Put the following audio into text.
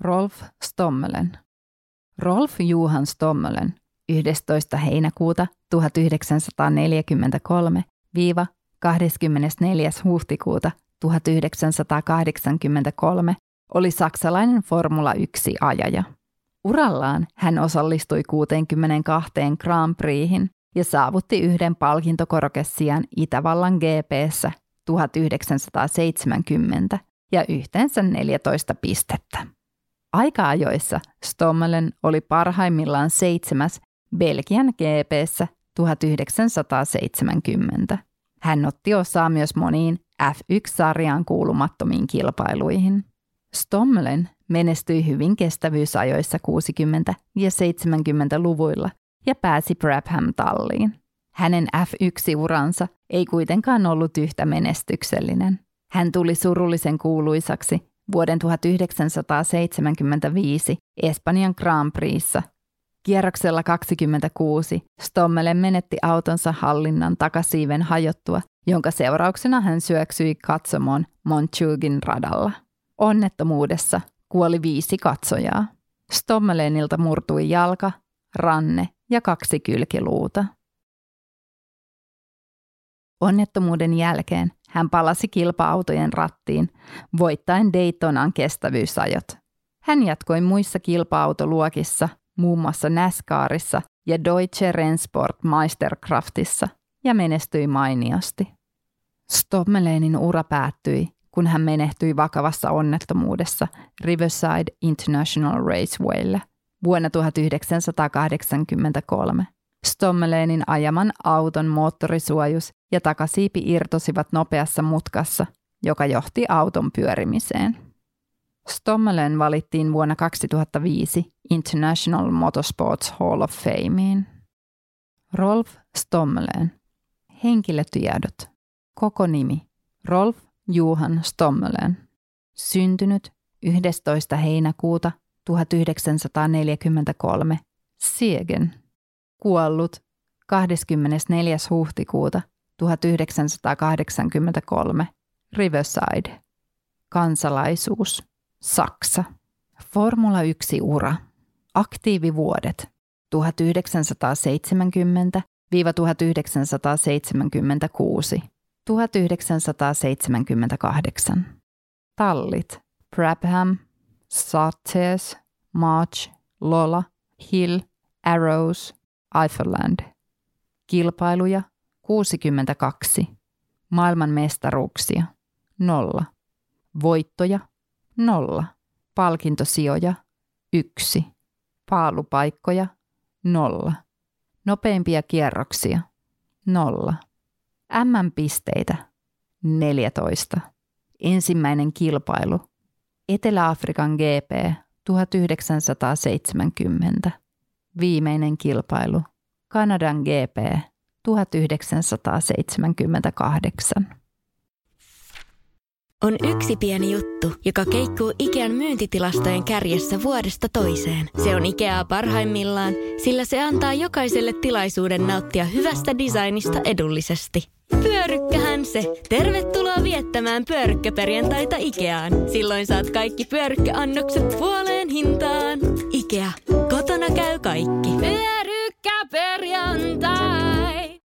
Rolf Stommelen. Rolf Johan Stommelen 11. heinäkuuta 1943 viiva 24. huhtikuuta 1983 oli saksalainen Formula 1-ajaja. Urallaan hän osallistui 62 Grand Prixin ja saavutti yhden palkintokorokessian Itävallan GPssä 1970 ja yhteensä 14 pistettä. Aika-ajoissa Stommelen oli parhaimmillaan seitsemäs Belgian GPssä 1970. Hän otti osaa myös moniin F1-sarjaan kuulumattomiin kilpailuihin. Stommelen menestyi hyvin kestävyysajoissa 60- ja 70-luvuilla ja pääsi Brabham-talliin. Hänen F1-uransa ei kuitenkaan ollut yhtä menestyksellinen. Hän tuli surullisen kuuluisaksi vuoden 1975 Espanjan Grand Prixissa. Kierroksella 26 Stommelen menetti autonsa hallinnan takasiiven hajottua, jonka seurauksena hän syöksyi katsomoon Montjugin radalla. Onnettomuudessa kuoli viisi katsojaa. Stommelenilta murtui jalka, ranne ja kaksi kylkiluuta. Onnettomuuden jälkeen hän palasi kilpa-autojen rattiin, voittaen Daytonan kestävyysajot. Hän jatkoi muissa kilpa-autoluokissa, muun muassa NASCARissa ja Deutsche Rennsport Meisterkraftissa, ja menestyi mainiosti. Stommelenin ura päättyi, kun hän menehtyi vakavassa onnettomuudessa Riverside International Racewaylle vuonna 1983. Stommelenin ajaman auton moottorisuojus ja takasiipi irtosivat nopeassa mutkassa, joka johti auton pyörimiseen. Stommelen valittiin vuonna 2005 International Motorsports Hall of Fameen. Rolf Stommelen. Henkilötiedot. Koko nimi. Rolf Johan Stommelen. Syntynyt 11. heinäkuuta 1943 Siegen. Kuollut 24. huhtikuuta 1983 Riverside. Kansalaisuus Saksa. Formula 1 ura. Aktiivivuodet 1970 1976 1978 Tallit Brabham, Sattes, March, Lola, Hill, Arrows, Eifelland. Kilpailuja 62. Maailman mestaruuksia 0. Voittoja 0. Palkintosijoja 1. Paalupaikkoja 0. Nopeimpia kierroksia 0. M-pisteitä 14. Ensimmäinen kilpailu Etelä-Afrikan GP 1970. Viimeinen kilpailu Kanadan GP 1978. On yksi pieni juttu, joka keikkuu Ikean myyntitilastojen kärjessä vuodesta toiseen. Se on Ikeaa parhaimmillaan, sillä se antaa jokaiselle tilaisuuden nauttia hyvästä designista edullisesti. Pyörykkähän se! Tervetuloa viettämään pyörykkäperjantaita Ikeaan. Silloin saat kaikki pyörykkäannokset puoleen hintaan. Ikea kaikki. Pyörykkä perjantai.